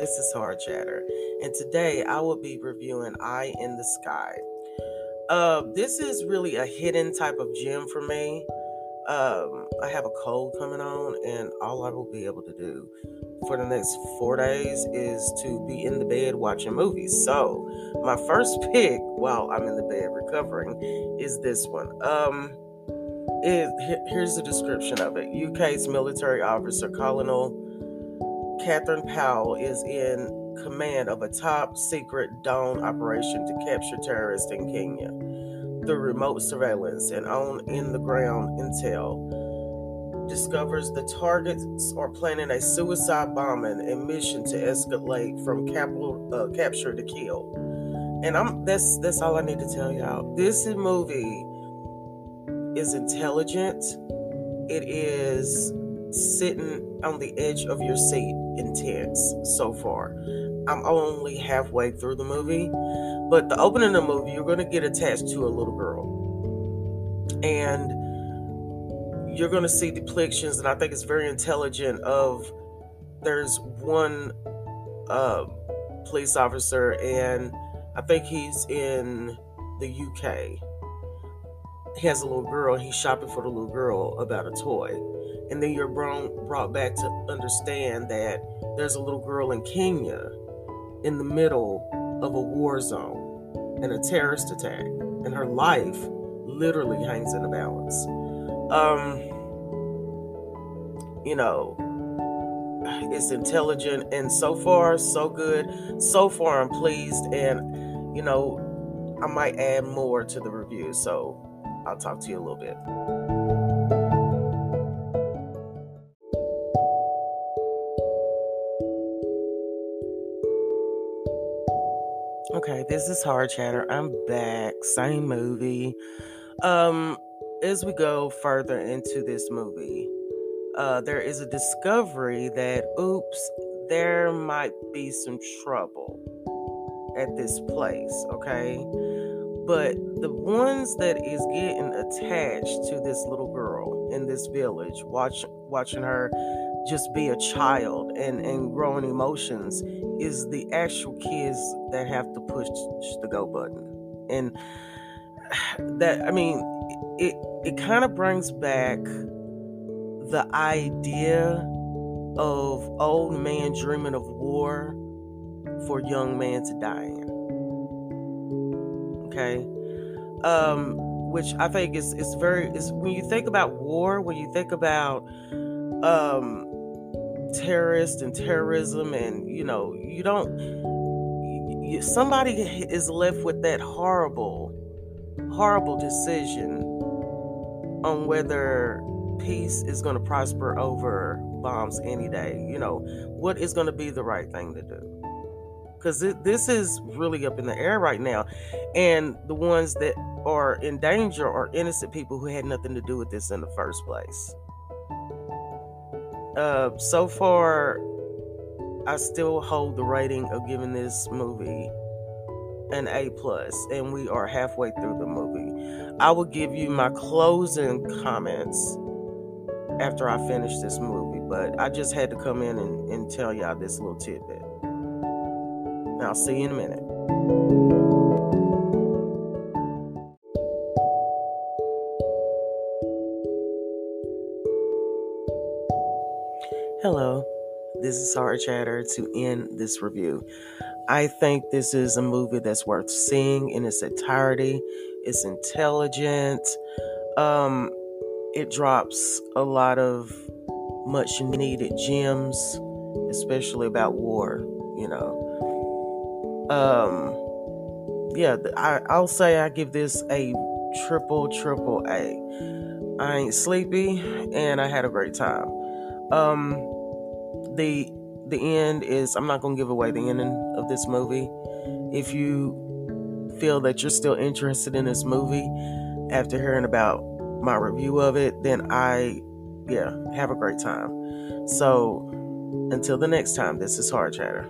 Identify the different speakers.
Speaker 1: This is Hard Chatter, and today I will be reviewing Eye in the Sky. Uh, this is really a hidden type of gem for me. Um, I have a cold coming on, and all I will be able to do for the next four days is to be in the bed watching movies. So, my first pick while I'm in the bed recovering is this one. Um, it, here's the description of it UK's military officer, Colonel Catherine Powell is in command of a top secret dawn operation to capture terrorists in Kenya. Through remote surveillance and on in the ground intel, discovers the targets are planning a suicide bombing and mission to escalate from capital, uh, capture to kill. And I'm that's that's all I need to tell y'all. This movie is intelligent. It is sitting on the edge of your seat intense so far. I'm only halfway through the movie, but the opening of the movie, you're going to get attached to a little girl. And you're going to see depictions, and I think it's very intelligent. Of there's one uh, police officer, and I think he's in the UK. He has a little girl, he's shopping for the little girl about a toy and then you're brought back to understand that there's a little girl in Kenya in the middle of a war zone and a terrorist attack, and her life literally hangs in the balance. Um, you know, it's intelligent, and so far, so good. So far, I'm pleased, and you know, I might add more to the review. So I'll talk to you a little bit. This is Hard Chatter. I'm back. Same movie. Um, as we go further into this movie, uh, there is a discovery that, oops, there might be some trouble at this place, okay? But the ones that is getting attached to this little girl in this village, watch, watching her just be a child and, and growing emotions is the actual kids that have to push the go button. And that, I mean, it, it kind of brings back the idea of old man dreaming of war for young man to die in. Okay? Um, which I think is, is very, is when you think about war, when you think about um, terrorists and terrorism and you know you don't you, somebody is left with that horrible horrible decision on whether peace is going to prosper over bombs any day. You know what is going to be the right thing to do? Because this is really up in the air right now and the ones that are in danger are innocent people who had nothing to do with this in the first place uh, so far, I still hold the rating of giving this movie an A plus, and we are halfway through the movie. I will give you my closing comments after I finish this movie, but I just had to come in and, and tell y'all this little tidbit. I'll see you in a minute. Hello, this is Hard Chatter to end this review. I think this is a movie that's worth seeing in its entirety. It's intelligent. Um, it drops a lot of much needed gems, especially about war, you know. Um, yeah, I, I'll say I give this a triple, triple A. I ain't sleepy and I had a great time. Um, the the end is I'm not gonna give away the ending of this movie. If you feel that you're still interested in this movie after hearing about my review of it, then I yeah, have a great time. So until the next time, this is Hard Chatter.